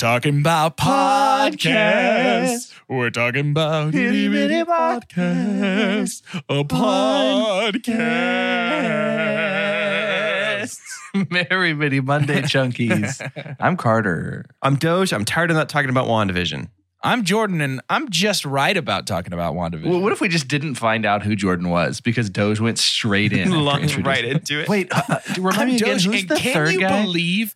We're talking about podcasts. We're talking about itty bitty podcasts. A podcast. Merry Bitty Monday Chunkies. I'm Carter. I'm Doge. I'm tired of not talking about WandaVision. I'm Jordan, and I'm just right about talking about WandaVision. Well, what if we just didn't find out who Jordan was because Doge went straight in? after Launched right into it. Wait, uh, uh, remind I'm me again. Doge, Who's and the can third you guy? believe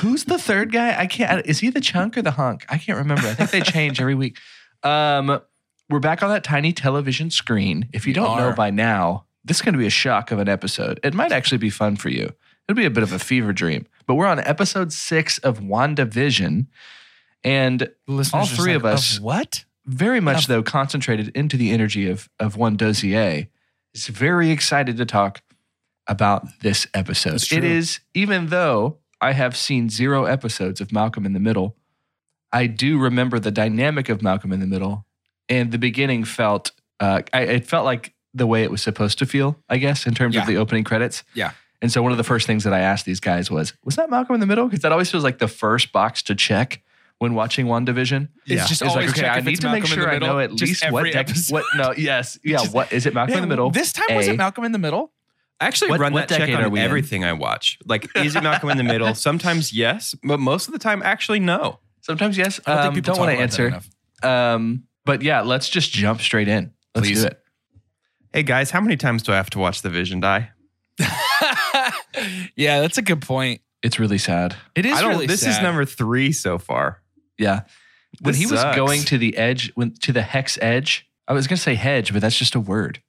Who's the third guy? I can't. Is he the chunk or the hunk? I can't remember. I think they change every week. Um, we're back on that tiny television screen. If you We don't know by now, this is going to be a shock of an episode. It might actually be fun for you. It'll be a bit of a fever dream. But we're on episode six of WandaVision, and All three like, of us- what? very much Of- though concentrated into the energy of of one dossier is very excited to talk about this episode it is even though i have seen zero episodes of malcolm in the middle i do remember the dynamic of malcolm in the middle and the beginning felt uh, I, it felt like the way it was supposed to feel i guess in terms Yeah. of the opening credits Yeah. and so one of the first things that i asked these guys was was that malcolm in the middle because that always feels like the first box to check when watching WandaVision It's just it's always like, okay, check I if need it's to make Malcolm in sure the I middle, know at least what every dec- what no, yes. Yeah, Just- what is it Malcolm in the middle? This time was A. it Malcolm in the middle? I actually What- run what that check on we in? everything I watch. Like, is it Malcolm in the Middle? Sometimes yes, but most of the time, actually, no. Sometimes yes. I don't um, think people don't want to answer. enough. Um, but yeah, let's just jump straight in. Let's Please. do it. Hey guys, how many times do I have to watch The Vision die? yeah, that's a good point. It's really sad. It is I don't. really this is number three so far. Yeah. When This he was going to the edge, when to the hex edge, I was gonna say hedge, but that's just a word.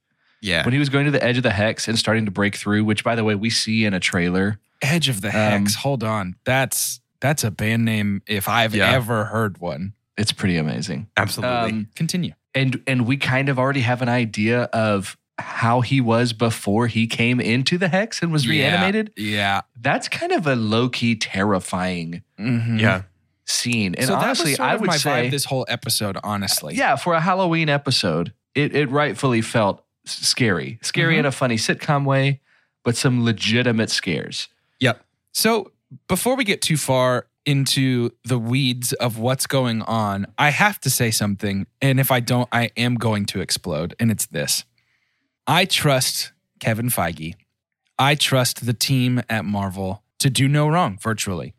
Yeah. When he was going to the edge of the hex and starting to break through, which by the way, we see in a trailer. Edge of the Um, Hex. Hold on. That's that's a band name if I've Yeah. ever heard one. It's pretty amazing. Absolutely. Um, Continue. and and we kind of already have an idea of how he was before he came into the hex and was reanimated. Yeah. That's kind of a low key terrifying Mhm. yeah. scene. And so honestly, that was sort I would my say, vibe this whole episode. Honestly, yeah, for a Halloween episode, it it rightfully felt s- scary, scary Mhm. in a funny sitcom way, but some legitimate scares. Yep. So before we get too far into the weeds of what's going on, I have to say something. And if I don't, I am going to explode. And it's this I trust Kevin Feige. I trust the team at Marvel to do no wrong virtually.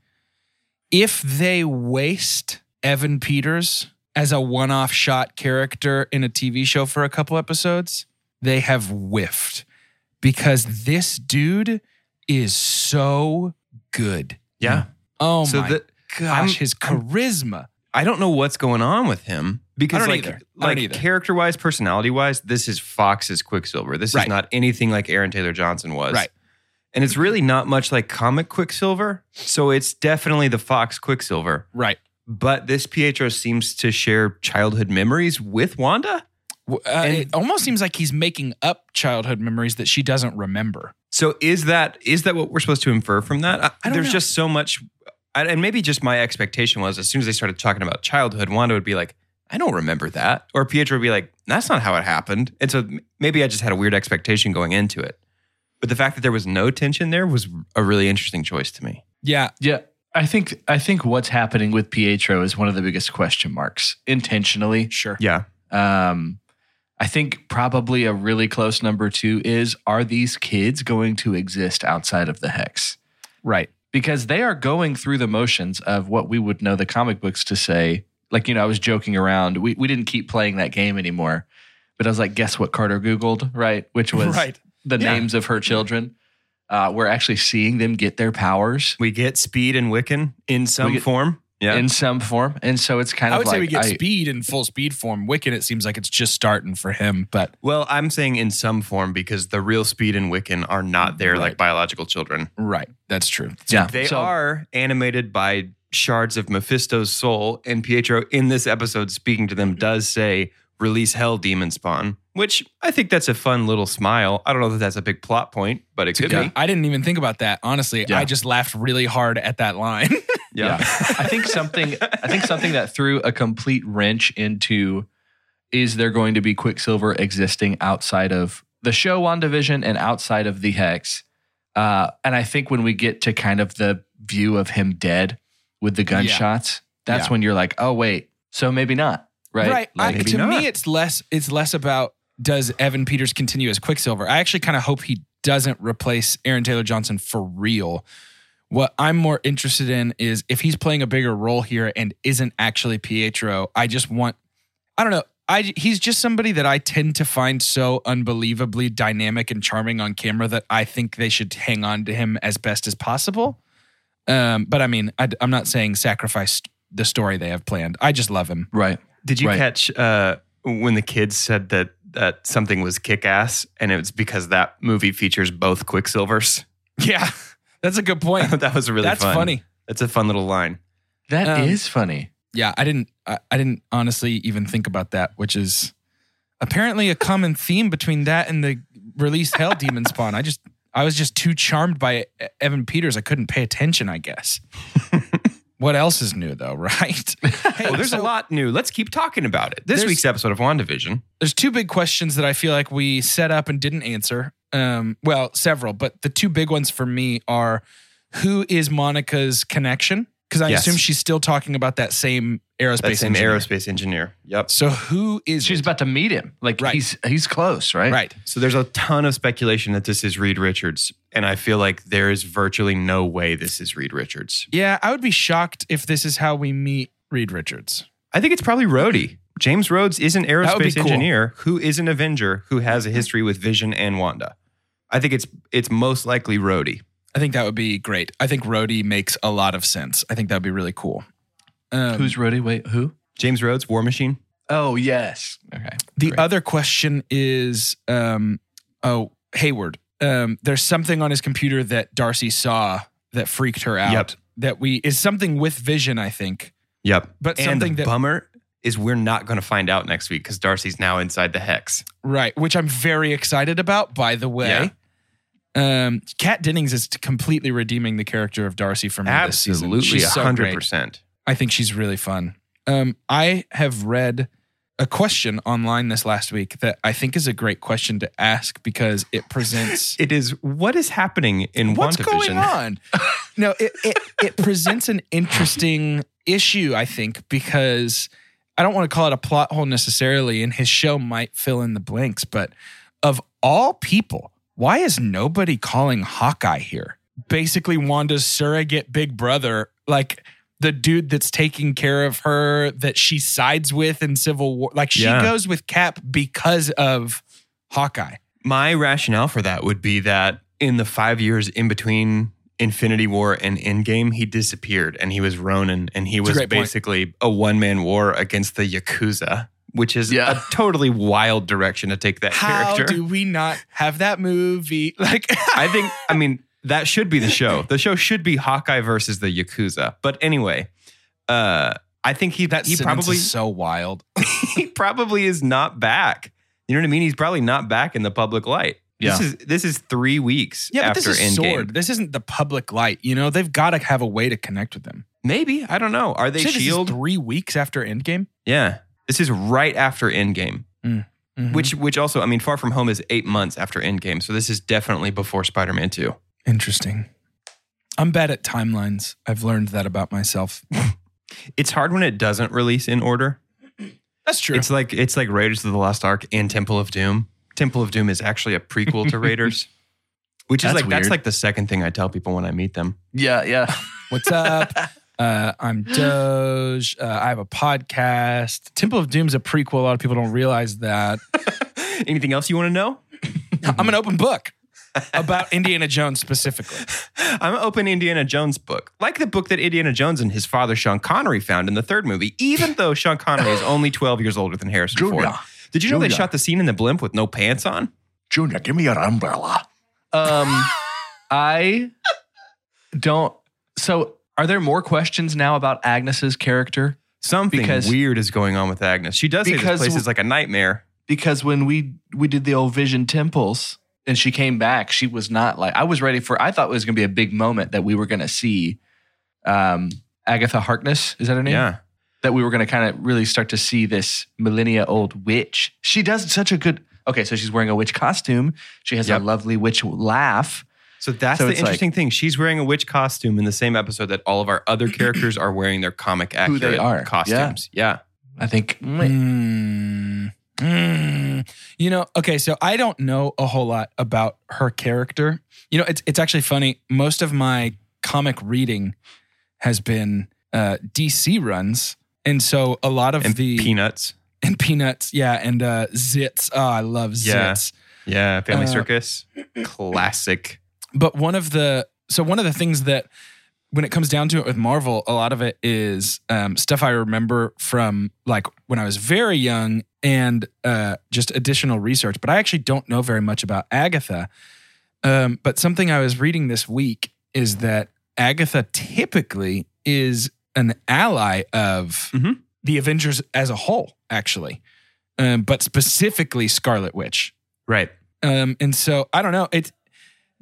If they waste Evan Peters as a one off shot character in a TV show for a couple episodes, they have whiffed because this dude is so good. Yeah. Oh So my the- gosh, I'm- his charisma. I don't know what's going on with him because, like, either. Like character wise, personality wise, this is Fox's Quicksilver. This Right. is not anything like Aaron Taylor Johnson was. Right. And it's really not much like comic Quicksilver. So it's definitely the Fox Quicksilver. Right. But this Pietro seems to share childhood memories with Wanda. W- Uh, it almost seems like he's making up childhood memories that she doesn't remember. So is that is that what we're supposed to infer from that? I, I don't there's know. just so much, and maybe just my expectation was as soon as they started talking about childhood, Wanda would be like, "I don't remember that," or Pietro would be like, "That's not how it happened." And so maybe I just had a weird expectation going into it. But the fact that there was no tension there was a really interesting choice to me. Yeah. Yeah. I think I think what's happening with Pietro is one of the biggest question marks intentionally. Sure. Yeah, Um, I think probably a really close number two is are these kids going to exist outside of the hex? Right. Because they are going through the motions of what we would know the comic books to say. Like, you know, I was joking around. We, we didn't keep playing that game anymore. But I was like, guess what Carter Googled, right? Which was Right. the Yeah. names of her children. Uh, we're actually seeing them get their powers we get Speed and Wiccan in some get- form. Yeah, in some form. And so it's kind I of things. I would like say we get I- speed in full speed form. Wiccan, it seems like it's just starting for him, but well, I'm saying in some form because the real Speed and Wiccan are not their like biological children. right. That's true. yeah, They So- are animated by shards of Mephisto's soul, and Pietro in this episode speaking to them mm-hmm. does say, "Release hell, demon spawn," which I think that's a fun little smile. I don't know that that's a big plot point, but it could Yeah. be. I didn't even think about that. Honestly, Yeah. I just laughed really hard at that line. Yeah, I think something I think something that threw a complete wrench into is there going to be Quicksilver existing outside of the show WandaVision and outside of the Hex. Uh, and I think when we get to kind of the view of him dead, with the gunshots, that's Yeah. when you're like, oh wait, so maybe not, right? Right. Like, maybe to not. me, it's less. It's less about does Evan Peters continue as Quicksilver. I actually kind of hope he doesn't replace Aaron Taylor Johnson for real. What I'm more interested in is if he's playing a bigger role here and isn't actually Pietro. I just want. I don't know. I he's just somebody that I tend to find so unbelievably dynamic and charming on camera that I think they should hang on to him as best as possible. Um, but I mean, I, I'm not saying sacrifice the story they have planned. I just love him. right. Did you Right. catch uh, when the kids said that that something was kick ass, and it was because that movie features both Quicksilvers? Yeah, that's a good point. that was really that's fun. funny. That's a fun little line. That is Um, funny. Yeah, I didn't. I, I didn't honestly even think about that, which is apparently a common theme between that and the released Hell Demon Spawn. I just, I was just too charmed by E- Evan Peters. I couldn't pay attention. I guess. what else is new though, right? Hey, Oh, there's so a lot new. Let's keep talking about it. This There's- week's episode of WandaVision. There's two big questions that I feel like we set up and didn't answer. Um, well, several, but the two big ones for me are who is Monica's connection? Because I Yes. assume she's still talking about that same aerospace That same engineer. aerospace engineer. Yep. So who is She's it? about to meet him. Like Right. he's he's close, right? right? So there's a ton of speculation that this is Reed Richards, and I feel like there is virtually no way this is Reed Richards. Yeah, I would be shocked if this is how we meet Reed Richards. I think it's probably Rhodey. James Rhodes is an That would be aerospace cool. engineer who is an Avenger who has a history with Vision and Wanda. I think it's it's most likely Rhodey. I think that would be great. I think Rhodey makes a lot of sense. I think that would be really cool. Um, Who's Rhodey? Wait, who? James Rhodes, War Machine. Oh yes. Okay. the great. other question is um, oh, Hayward. Um, there's something on his computer that Darcy saw that freaked her out. Yep. That we is something with Vision, I think. Yep. But and something the that bummer is we're not going to find out next week because Darcy's now inside the hex. Right, which I'm very excited about, by the way. Um, Kat Dennings is completely redeeming the character of Darcy for me this season. Absolutely, She's so hundred great. percent. I think she's really fun. Um, I have read a question online this last week that I think is a great question to ask because it presents It is what is happening in what's WandaVision? going on. no, it, it it presents an interesting issue, I think, because I don't want to call it a plot hole necessarily, and his show might fill in the blanks, but of all people, why is nobody calling Hawkeye here? Basically, Wanda's surrogate big brother, like the dude that's taking care of her, that she sides with in Civil War. Like she Yeah. goes with Cap because of Hawkeye. My rationale for that would be that in the five years in between Infinity War and Endgame, he disappeared and he was Ronin and he was great point. basically a one man war against the Yakuza, which is Yeah. a totally wild direction to take that How character. do we not have that movie? Like, I think, I mean, that should be the show. The show should be Hawkeye versus the Yakuza. But anyway, uh, I think he that he probably is so wild. he probably is not back. You know what I mean? He's probably not back in the public light. This Yeah. is this is three weeks Yeah, but this is Endgame. Sword. This isn't the public light. You know, they've got to have a way to connect with them. Maybe I don't know. Are they this Shield? three weeks after Endgame. yeah, this is right after Endgame. Mhm. Which which also I mean, Far From Home is eight months after Endgame, so this is definitely before Spider Man Two. interesting. I'm bad at timelines. I've learned that about myself. It's hard when it doesn't release in order. That's true. It's like it's like Raiders of the Lost Ark and Temple of Doom. Temple of Doom is actually a prequel to Raiders, which is That's like that's like the second thing I tell people when I meet them. Yeah, yeah. What's up? Uh, I'm Doge. Uh, I have a podcast. Temple of Doom's a prequel. A lot of people don't realize that. Anything else you want to know? I'm an open book about Indiana Jones specifically. I'm an open Indiana Jones book, like the book that Indiana Jones and his father Sean Connery found in the third movie. Even though Sean Connery is only 12 years older than Harrison Junior. Ford. Did you know they Junior. shot the scene in the blimp with no pants on? Junior, give me your umbrella. Um, I don't. So, are there more questions now about Agnes's character? Something Because- weird is going on with Agnes. She does say this place is like a nightmare. Because when we we did the old Vision Temples and she came back, she was not like I was ready for. I thought it was going to be a big moment that we were going to see. Um, Agatha Harkness is that her name? Yeah. that we were going to kind of really start to see this millennia old witch. She does such a good. Okay, so she's wearing a witch costume. She has Yep. a lovely witch laugh. So that's So the it's like- interesting thing. She's wearing a witch costume in the same episode that all of our other characters are wearing their comic Who accurate they are. costumes. Yeah. I think Mm, mm. You know, okay, so I don't know a whole lot about her character. You know, it's it's actually funny. Most of my comic reading has been uh, DC runs, and so a lot of And the peanuts. and peanuts, yeah, and uh, zits. Oh, I love Yeah. zits. Yeah. Family Uh, Circus. Classic. But one of the so one of the things that when it comes down to it with Marvel, a lot of it is um, stuff I remember from like when I was very young and uh, just additional research. But I actually don't know very much about Agatha. Um, but something I was reading this week is that Agatha typically is an ally of Mhm. the Avengers as a whole, actually, um, but specifically Scarlet Witch. Right. Um, and so I don't know. It's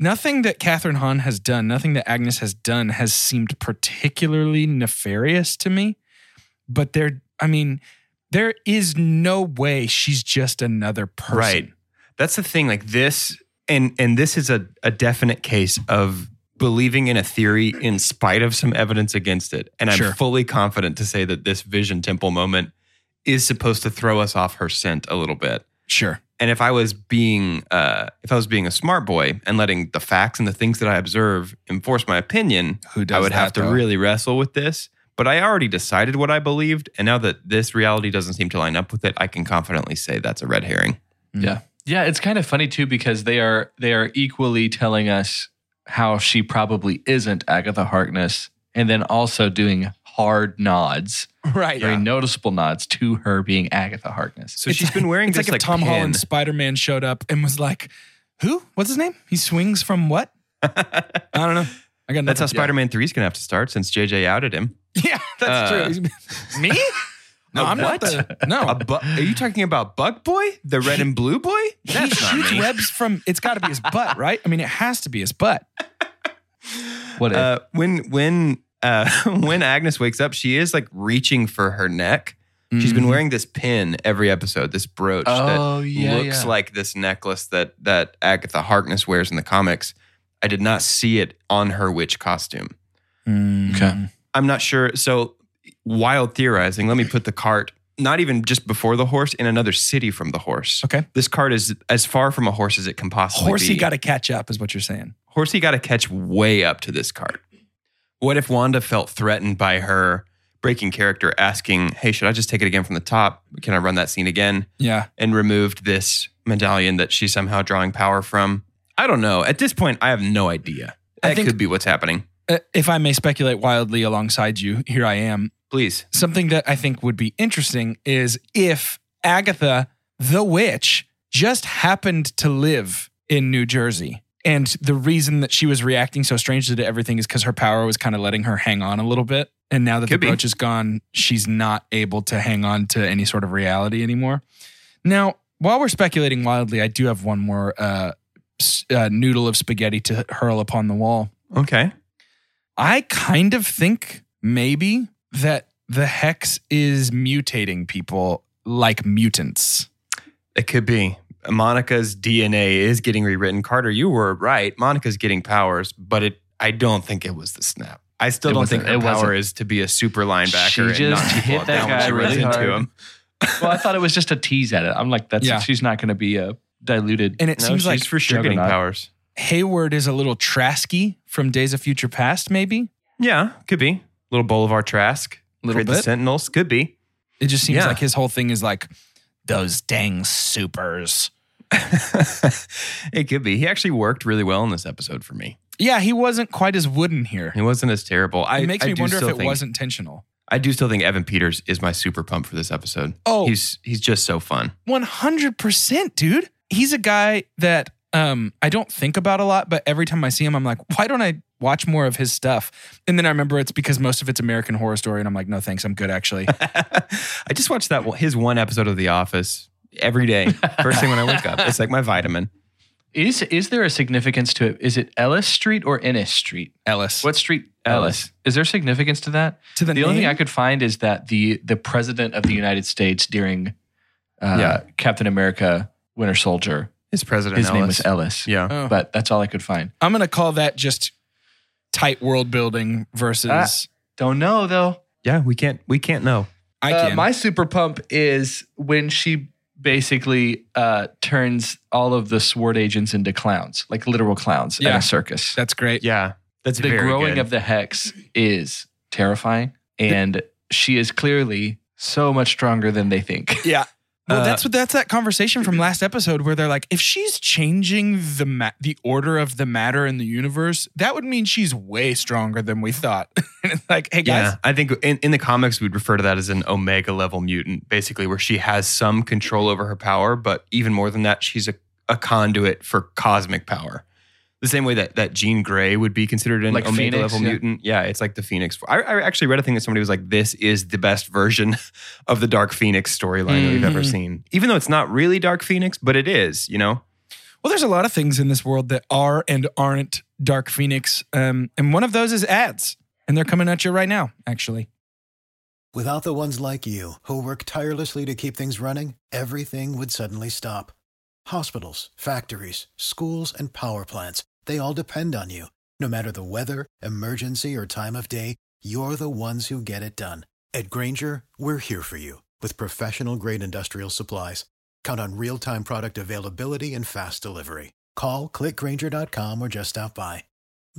nothing that Kathryn Hahn has done, nothing that Agnes has done has seemed particularly nefarious to me. But there, I mean, there is no way she's just another person. Right. That's the thing. Like this, and and this is a, a definite case of believing in a theory in spite of some evidence against it. And I'm Sure. fully confident to say that this Vision Temple moment is supposed to throw us off her scent a little bit. Sure. And if I was being uh, if I was being a smart boy and letting the facts and the things that I observe enforce my opinion, Who does I would that, have to though? really wrestle with this. But I already decided what I believed, and now that this reality doesn't seem to line up with it, I can confidently say that's a red herring. Yeah. Yeah, it's kind of funny too because they are they are equally telling us how she probably isn't Agatha Harkness and then also doing hard nods, Right. very noticeable nods to her being Agatha Harkness. So she's been wearing It's this like if Tom pin. Holland Spider Man showed up and was like, "Who? What's his name? He swings from what? I don't know. I got That's how. Spider Man 3 is going to have to start since JJ outed him. Yeah, that's Uh, true. Me? No, A I'm what? not the. No, bu- are you talking about Bug Boy? The red and blue boy? he That's not shoots me. webs from. It's got to be his butt, right? I mean, it has to be his butt. What if? Uh, when when uh, when Agnes wakes up, she is like reaching for her neck. She's been Mhm. wearing this pin every episode, this brooch Oh, that yeah, looks yeah. like this necklace that that Agatha Harkness wears in the comics. I did not see it on her witch costume. Mm. Okay. I'm not sure. So, wild theorizing, let me put the cart not even just before the horse in another city from the horse. Okay. This cart is as far from a horse as it can possibly Horsey be. Horsey got to catch up, is what you're saying. Horsey got to catch way up to this cart. What if Wanda felt threatened by her breaking character asking, Hey, should I just take it again from the top? Can I run that scene again? Yeah. And removed this medallion that she's somehow drawing power from? I don't know. At this point, I have no idea. I That think- could be what's happening. Uh, if I may speculate wildly alongside you, here I am. Please. Something that I think would be interesting is if Agatha, the witch, just happened to live in New Jersey. And the reason that she was reacting so strangely to everything is because her power was kind of letting her hang on a little bit. And now that Could the be. brooch is gone, she's not able to hang on to any sort of reality anymore. Now, while we're speculating wildly, I do have one more uh, uh, noodle of spaghetti to hurl upon the wall. Okay. I kind of think maybe that the hex is mutating people like mutants. It could be. Monica's DNA is getting rewritten. Carter, you were right. Monica's getting powers, but it I don't think it was the snap. I still It don't think her it power wasn't. is to be a super linebacker She just knock hit that guy she runs really into hard. him. well, I thought it was just a tease at it. I'm like, that's Yeah. she's not going to be a diluted. And it No, seems like for sure getting Juggernaut. powers. Hayward is a little Trasky from Days of Future Past, maybe. Yeah, could be. Little Bolivar Trask. Little Create the bit. Sentinels. Could be. It just seems Yeah. like his whole thing is like those dang supers. it could be. He actually worked really well in this episode for me. Yeah, he wasn't quite as wooden here. He wasn't as terrible. I It makes I me wonder if it think- wasn't intentional. I do still think Evan Peters is my super pump for this episode. Oh, He's he's just so fun. 100%, dude. He's a guy that um, I don't think about a lot, but every time I see him, I'm like, why don't I watch more of his stuff? And then I remember it's because most of it's American Horror Story, and I'm like, no, thanks, I'm good actually. I just watched that one- his one episode of The Office every day. First thing when I wake up, it's like my vitamin. Is is there a significance to it? Is it Ellis Street or Ennis Street? Ellis. What street? Ellis. Is there significance to that? to the, The only thing? I could find is that the the president of the United States during uh, Yeah. Captain America Winter Soldier His president. His name Ellis. was Ellis. Yeah. Oh. But that's all I could find. I'm gonna call that just tight world building versus. Ah. Don't know though. Yeah. We can't. We can't know. I Uh, can. my super pump is when she basically uh, turns all of the sword agents into clowns, like literal clowns Yeah. at a circus. That's great. Yeah. That's the very growing good. of the hex is terrifying, and she is clearly so much stronger than they think. Yeah. Well, Uh, that's what that's that conversation from last episode where they're like, if she's changing the ma- the order of the matter in the universe, that would mean she's way stronger than we thought. and it's like, hey guys, Yeah, I think in, in the comics we'd refer to that as an omega level mutant, basically where she has some control over her power, but even more than that, she's a, a conduit for cosmic power. The same way that that Jean Grey would be considered an Like omega Phoenix, level yeah. mutant. Yeah, it's like the Phoenix. I, I actually read a thing that somebody was like, "This is the best version of the Dark Phoenix storyline that we've ever Mhm. seen." Even though it's not really Dark Phoenix, but it is. You know, well, there's a lot of things in this world that are and aren't Dark Phoenix, um, and one of those is ads, and they're coming at you right now. Actually, Without the ones like you, who work tirelessly to keep things running, everything would suddenly stop. Hospitals, factories, schools, and power plants, they all depend on you. No matter the weather, emergency, or time of day, you're the ones who get it done. At Grainger, we're here for you with professional grade industrial supplies. Count on real time product availability and fast delivery. Call clickgrainger.com or just stop by.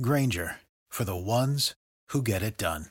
Grainger for the ones who get it done.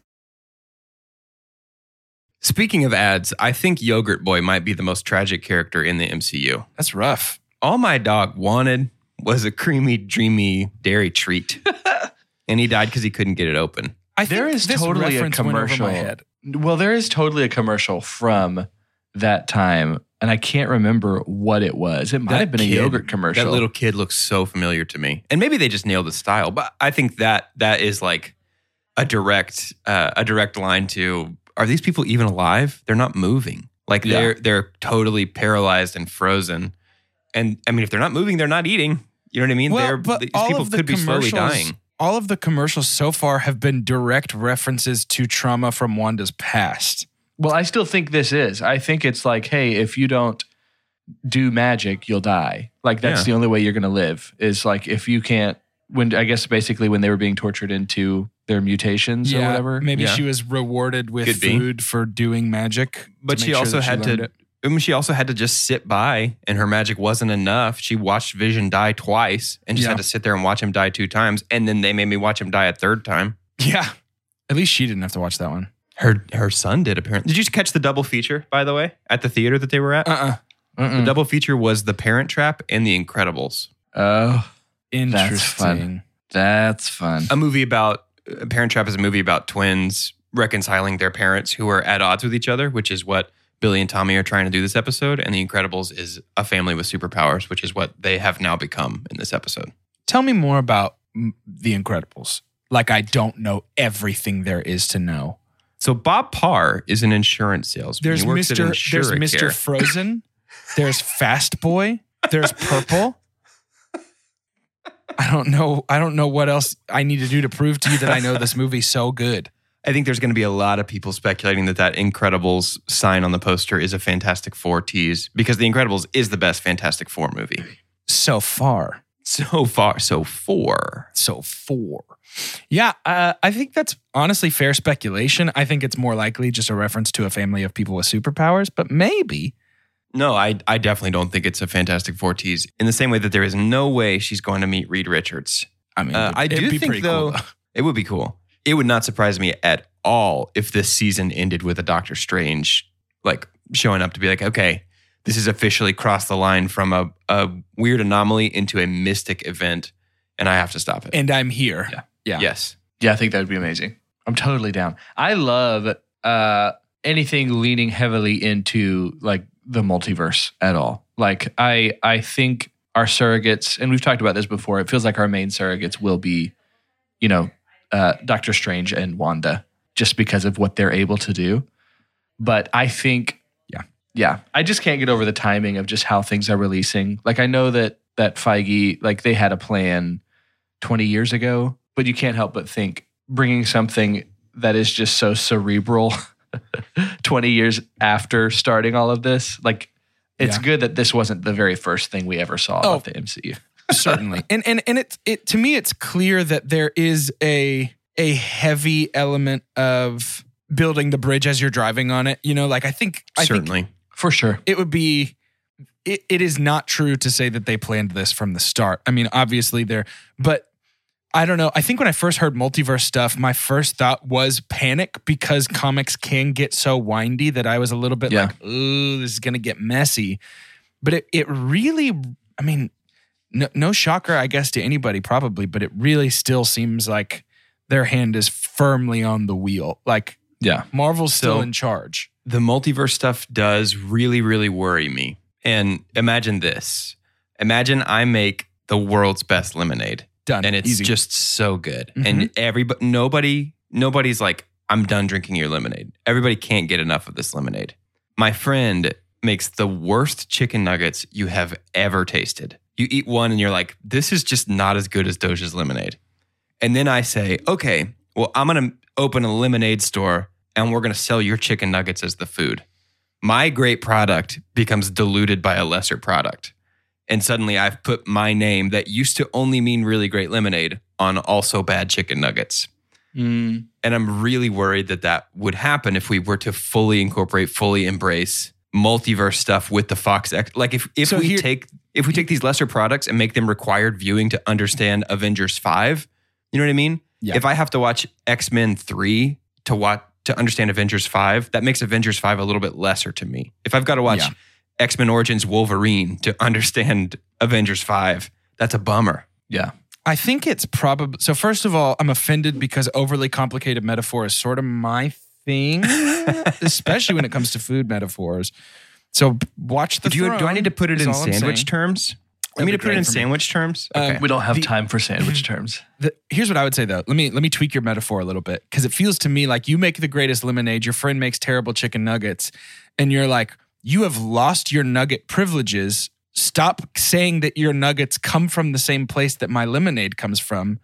speaking of ads, I think Yogurt Boy might be the most tragic character in the MCU. that's rough. all my dog wanted was a creamy, dreamy dairy treat. and he died because he couldn't get it open. I There think is this totally a reference went over commercial. my head. Well, there is totally a commercial from that time, and I can't remember what it was. It might That have been a yogurt commercial. That little kid looks so familiar to me. And maybe they just nailed the style, but I think that that is like a direct uh, a direct line to are these people even alive? They're not moving. Like Yeah. they're they're totally paralyzed and frozen. And I mean if they're not moving, they're not eating. You know what I mean? Well, they're but these all people of the could be slowly commercials- dying. All of the commercials so far have been direct references to trauma from Wanda's past. Well, I still think this is. I think it's like, hey, if you don't do magic, you'll die. Like that's Yeah. the only way you're going to live. Is like if you can't. When I guess basically when they were being tortured into their mutations or whatever. Maybe Yeah. she was rewarded with Could be. food for doing magic. But to she sure also that had learned to it. I mean, she also had to just sit by, and her magic wasn't enough. She watched Vision die twice, and just Yeah. had to sit there and watch him die two times, and then they made me watch him die a third time. Yeah. At least she didn't have to watch that one. Her her son did apparently. Did you catch the double feature by the way at the theater that they were at? Uh uh The double feature was The Parent Trap and The Incredibles, Oh, Interesting. that's fun. a movie about uh, Parent Trap is a movie about twins reconciling their parents who are at odds with each other, which is what Billy and Tommy are trying to do this episode. And The Incredibles is a family with superpowers, which is what they have now become in this episode. Tell me more about The Incredibles. Like I don't know everything there is to know. So Bob Parr is an insurance salesman. There's He works at Mr. There's Mr. Frozen. There's Fast Boy. There's Purple. I don't know. I don't know what else I need to do to prove to you that I know this movie so good. I think there's going to be a lot of people speculating that that Incredibles sign on the poster is a Fantastic Four tease because The Incredibles is the best Fantastic Four movie So far. so far. So four. So four. Yeah, uh, I think that's honestly fair speculation. I think it's more likely just a reference to a family of people with superpowers, but maybe. No, I I definitely don't think it's a Fantastic Four tease. In the same way that there is no way she's going to meet Reed Richards. I mean, Uh, I do think pretty cool, though it would be cool. It would not surprise me at all if this season ended with a Doctor Strange like showing up to be like, okay, this is officially crossed the line from a, a weird anomaly into a mystic event, and I have to stop it. and I'm here. Yeah. Yeah. Yes. Yeah, I think that would be amazing. I'm totally down. I love uh, anything leaning heavily into like the multiverse at all. Like I I think our surrogates, and we've talked about this before. It feels like our main surrogates will be, you know, uh, Doctor Strange and Wanda, just because of what they're able to do. But I think, Yeah. yeah, I just can't get over the timing of just how things are releasing. Like I know that that Feige, like they had a plan 20 years ago, but you can't help but think bringing something that is just so cerebral 20 years after starting all of this, like It's Yeah. good that this wasn't the very first thing we ever saw Oh. about the MCU. Certainly and and and it's it to me it's clear that there is a a heavy element of building the bridge as you're driving on it you know like i think i think Certainly. For sure. it would be it, it is not true to say that they planned this from the start i mean obviously they're but i don't know i think when i first heard multiverse stuff my first thought was panic because comics can get so windy that i was a little bit Yeah. like ooh this is gonna get messy but it, it really i mean no, no shocker i guess to anybody probably but it really still seems like their hand is firmly on the wheel like Yeah. marvel's still So- in charge the multiverse stuff does really, really worry me. And imagine this. Imagine I make the world's best lemonade. done and it's Easy. just so good. Mhm. And everybody, nobody, nobody's like, I'm done drinking your lemonade. Everybody can't get enough of this lemonade. My friend makes the worst chicken nuggets you have ever tasted. You eat one and you're like, this is just not as good as Doge's lemonade. And then I say, okay, well, I'm going to open a lemonade store and we're going to sell your chicken nuggets as the food. My great product becomes diluted by a lesser product. And suddenly I've put my name that used to only mean really great lemonade on also bad chicken nuggets. Mm, And I'm really worried that that would happen if we were to fully incorporate, fully embrace multiverse stuff with the Fox X. Like if, if So we here- take if we take these lesser products and make them required viewing to understand Avengers 5, you know what I mean? Yeah. If I have to watch X-Men 3 to watch to understand Avengers 5, that makes Avengers 5 a little bit lesser to me. If I've got to watch Yeah. X-Men Origins Wolverine to understand Avengers 5, that's a bummer. yeah. I think it's probably so. First of all, I'm offended because overly complicated metaphor is sort of my thing, especially when it comes to food metaphors. So watch the. do, you, do I need to put it in sandwich terms? Let That'd me to put it in for me. sandwich terms. Um, Okay. We don't have The- time for sandwich terms. The, here's what I would say though. Let me let me tweak your metaphor a little bit because it feels to me like you make the greatest lemonade. Your friend makes terrible chicken nuggets, and you're like, you have lost your nugget privileges. Stop saying that your nuggets come from the same place that my lemonade comes from.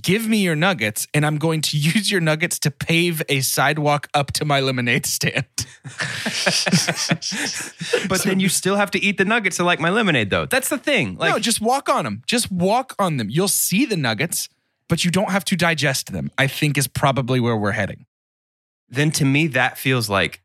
Give me your nuggets, and I'm going to use your nuggets to pave a sidewalk up to my lemonade stand. but then you still have to eat the nuggets to like my lemonade, though. That's the thing. Like, no, just walk on them. Just walk on them. You'll see the nuggets, but you don't have to digest them. I think is probably where we're heading. then to me, that feels like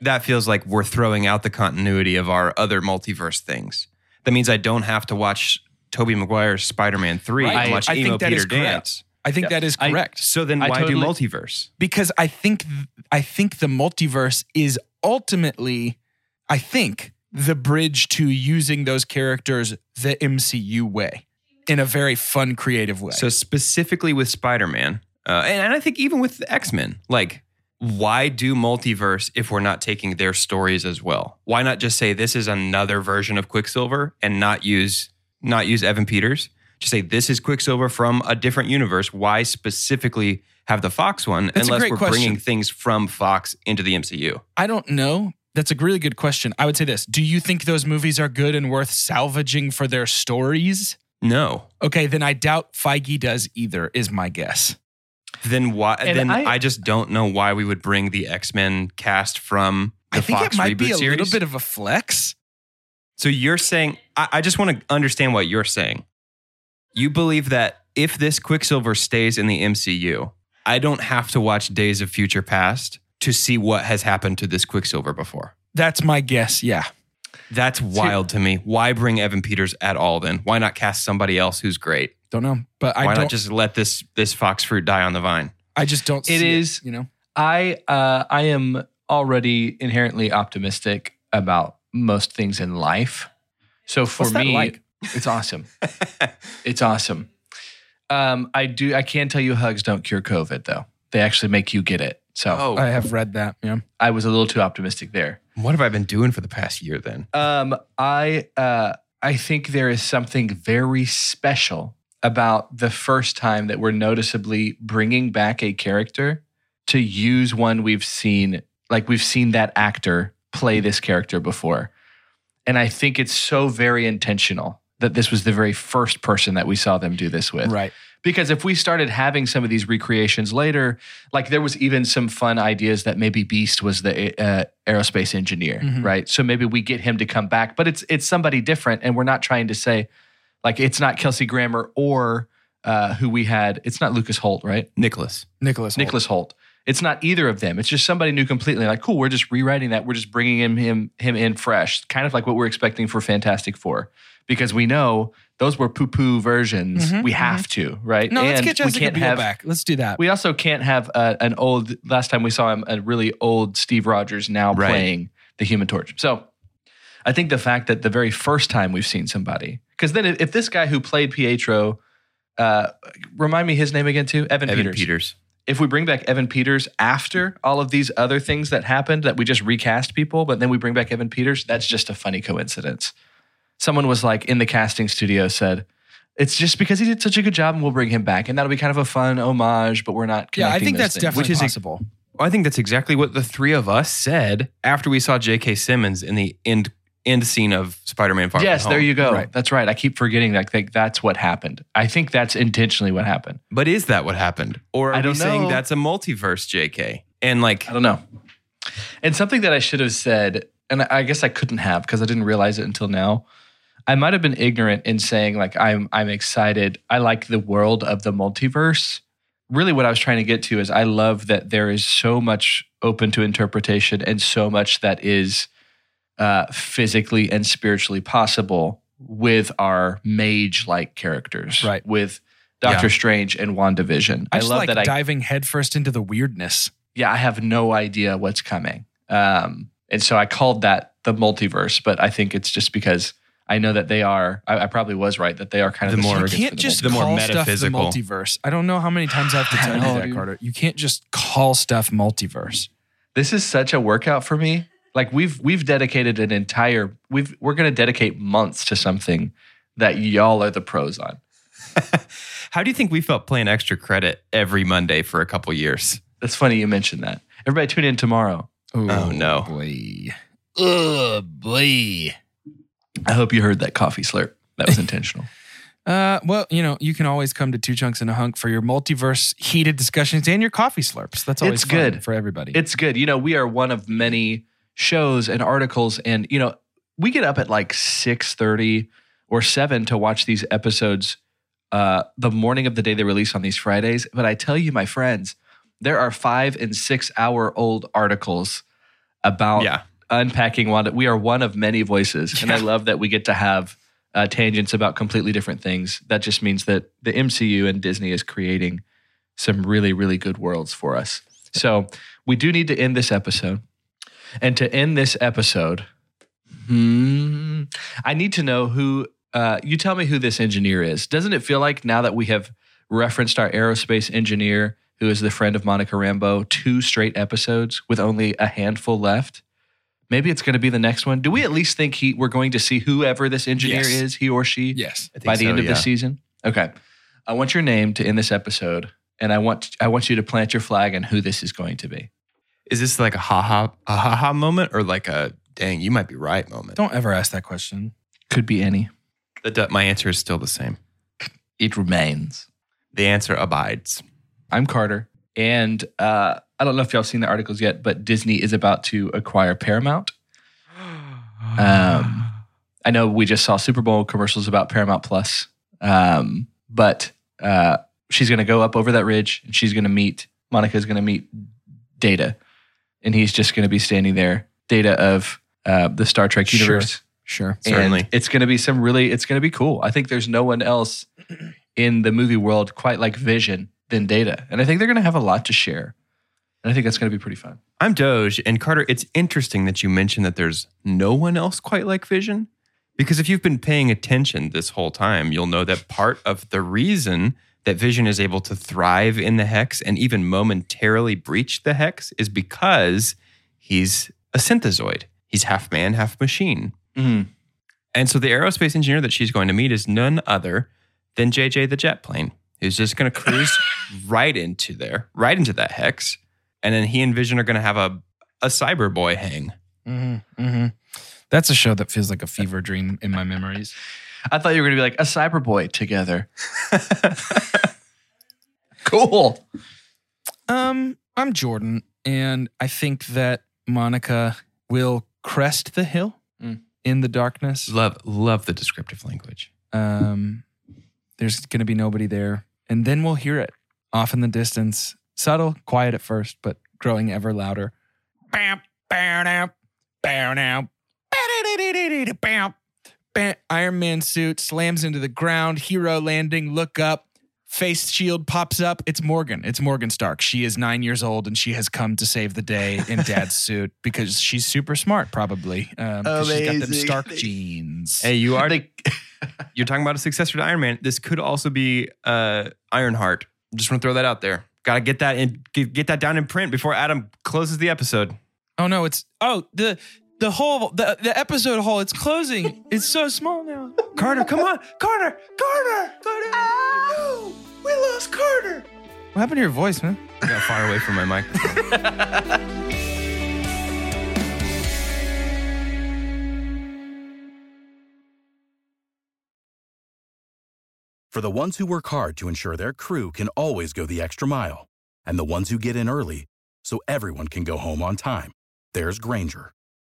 that feels like we're throwing out the continuity of our other multiverse things. That means I don't have to watch Tobey Maguire's Spider-Man Three Right. and watch I think that Peter is correct. dance. I think Yeah. that is I- correct. So then, I why do multiverse? because I think I think the multiverse is ultimately I think the bridge to using those characters the MCU way in a very fun creative way. So specifically with Spider-Man, uh, and, and I think even with the X-Men, like why do multiverse if we're not taking their stories as well? Why not just say this is another version of Quicksilver and not use not use Evan Peters? Just say this is Quicksilver from a different universe. Why specifically have the Fox one That's a unless great we're question. bringing things from Fox into the MCU? I don't know. That's a really good question. I would say this. Do you think those movies are good and worth salvaging for their stories? No. Okay, then I doubt Feige does either, is my guess. Then why? And then I, I- just don't know why we would bring the X Men cast from the I think Fox it might reboot be a series. little bit of a flex. So you're saying, I, I just want to understand what you're saying. You believe that if this Quicksilver stays in the MCU, I don't have to watch Days of Future Past to see what has happened to this Quicksilver before. That's my guess. Yeah. That's wild to me. Why bring Evan Peters at all then? Why not cast somebody else who's great? Don't know. But I Why don't not just let this this fox fruit die on the vine? I just don't It see is- you know. I uh, I am already inherently optimistic about most things in life. So for What's that me, like? it's awesome. it's awesome. Um, I do. I can tell you, hugs don't cure COVID, though. They actually make you get it. So Oh, I have read that. Yeah. I was a little too optimistic there. what have I been doing for the past year then? Um, I uh, I think there is something very special about the first time that we're noticeably bringing back a character to use one we've seen, like we've seen that actor play this character before, and I think it's so very intentional that this was the very first person that we saw them do this with, Right. Because if we started having some of these recreations later, like there was even some fun ideas that maybe Beast was the uh, aerospace engineer, Mhm. right? So maybe we get him to come back, but it's it's somebody different, and we're not trying to say like it's not Kelsey Grammer or uh, who we had. It's not Lucas Hoult, right? Nicholas. Nicholas. Hoult. Nicholas Hoult. It's not either of them. It's just somebody new completely. Like, cool, we're just rewriting that. We're just bringing him him him in fresh, kind of like what we're expecting for Fantastic Four, because we know those were poo poo versions. Mhm, we have to, right? No, let's get we Jessica Biel have. back. Let's do that. We also can't have uh, an old. Last time we saw him, a really old Steve Rogers now Right. playing the Human Torch. So, I think the fact that the very first time we've seen somebody, because then if if this guy who played Pietro, uh, remind me his name again too, Evan, Evan Peters Peters. If we bring back Evan Peters after all of these other things that happened, that we just recast people, but then we bring back Evan Peters, that's just a funny coincidence. Someone was like in the casting studio said, it's just because he did such a good job and we'll bring him back. And that'll be kind of a fun homage, but we're not yeah, I think that's things. definitely Which is possible. I think that's exactly what the three of us said after we saw J.K. Simmons in the end end scene of Spider-Man Far From Yes, there Home. you go. Right. That's right. I keep forgetting that like, that's what happened. I think that's intentionally what happened. But is that what happened, or are I we don't saying know. that's a multiverse, J.K. And like, I don't know. And something that I should have said, and I guess I couldn't have because I didn't realize it until now. I might have been ignorant in saying like I'm I'm excited. I like the world of the multiverse. Really what I was trying to get to is I love that there is so much open to interpretation and so much that is uh, physically and spiritually possible with our mage like characters. Right. With Doctor Yeah. Strange and WandaVision. I I love like that I diving headfirst into the weirdness. yeah, I have no idea what's coming. Um, and so I called that the multiverse, but I think it's just because I know that they are. I, I probably was right that they are kind of The the, more- You can't for the just the more call stuff the metaphysical. multiverse. I don't know how many times I have to tell you that. Carter. You can't just call stuff multiverse. This is such a workout for me. Like we've we've dedicated an entire we've we're going to dedicate months to something that y'all are the pros on. how do you think we felt playing extra credit every Monday for a couple years? That's funny you mentioned that. Everybody tune in tomorrow. Oh, no. boy. Oh boy. I hope you heard that coffee slurp. That was intentional. Uh, well, you know, you can always come to Two Chunks and a Hunk for your multiverse heated discussions and your coffee slurps. That's always It's fun good. for everybody. It's good. You know, we are one of many shows and articles, and you know, we get up at like six thirty or seven to watch these episodes uh, the morning of the day they release on these Fridays. But I tell you, my friends, there are five and six hour old articles about Yeah. unpacking Wanda. We are one of many voices, and I love that we get to have uh, tangents about completely different things. That just means that the MCU and Disney is creating some really, really good worlds for us. So we do need to end this episode, and to end this episode, hmm, I need to know who. Uh, you tell me who this engineer is. Doesn't it feel like now that we have referenced our aerospace engineer, who is the friend of Monica Rambeau, two straight episodes with only a handful left? Maybe it's going to be the next one. Do we at least think he we're going to see whoever this engineer Yes. is, he or she, yes. By the so, end of yeah. the season? Okay. I want your name to end this episode, and I want I want you to plant your flag on who this is going to be. Is this like a ha ha a ha ha moment or like a dang you might be right moment? Don't ever ask that question. Could be any. The, du- my answer is still the same. It remains. The answer abides. I'm Carter, and uh, I don't know if y'all seen the articles yet, but Disney is about to acquire Paramount. Um, I know we just saw Super Bowl commercials about Paramount Plus, um, but uh, she's going to go up over that ridge, and she's going to meet Monica's going to meet Data, and he's just going to be standing there. Data of uh, the Star Trek Sure. universe. Sure. Certainly. And it's going to be some really, it's going to be cool. I think there's no one else in the movie world quite like Vision than Data. And I think they're going to have a lot to share. And I think that's going to be pretty fun. I'm Doge and Carter. It's interesting that you mentioned that there's no one else quite like Vision, because if you've been paying attention this whole time, you'll know that part of the reason that Vision is able to thrive in the hex and even momentarily breach the hex is because he's a synthezoid. He's half man, half machine. Mhm. And so the aerospace engineer that she's going to meet is none other than JJ the jet plane, who's just going to cruise right into there, right into that hex. And then he and Vision are going to have a, a cyber boy hang. Mm-hmm, mm-hmm. That's a show that feels like a fever dream in my memories. I thought you were going to be like a Cyberboy together. Cool. Um, I'm Jordan, and I think that Monica will crest the hill Mm. in the darkness. Love love the descriptive language. Um, there's going to be nobody there, and then we'll hear it off in the distance, subtle, quiet at first, but growing ever louder. Bam, bam, bam, bam, bam, bam. Iron Man suit slams into the ground. Hero landing. Look up. Face shield pops up. It's Morgan. It's Morgan Stark. She is nine years old and she has come to save the day in Dad's suit because she's super smart, probably. Um, 'cause she's got them. Stark genes. Hey, you are you're talking about a successor to Iron Man. This could also be uh, Ironheart. Just want to throw that out there. Got to get that in, get that down in print before Adam closes the episode. Oh no, it's oh the the whole the, the episode hole, it's closing. It's so small now. Carter, come on, Carter, Carter, Carter. No, we lost Carter. What happened to your voice, man? I got far away from my mic. For the ones who work hard to ensure their crew can always go the extra mile, and the ones who get in early so everyone can go home on time, there's Grainger,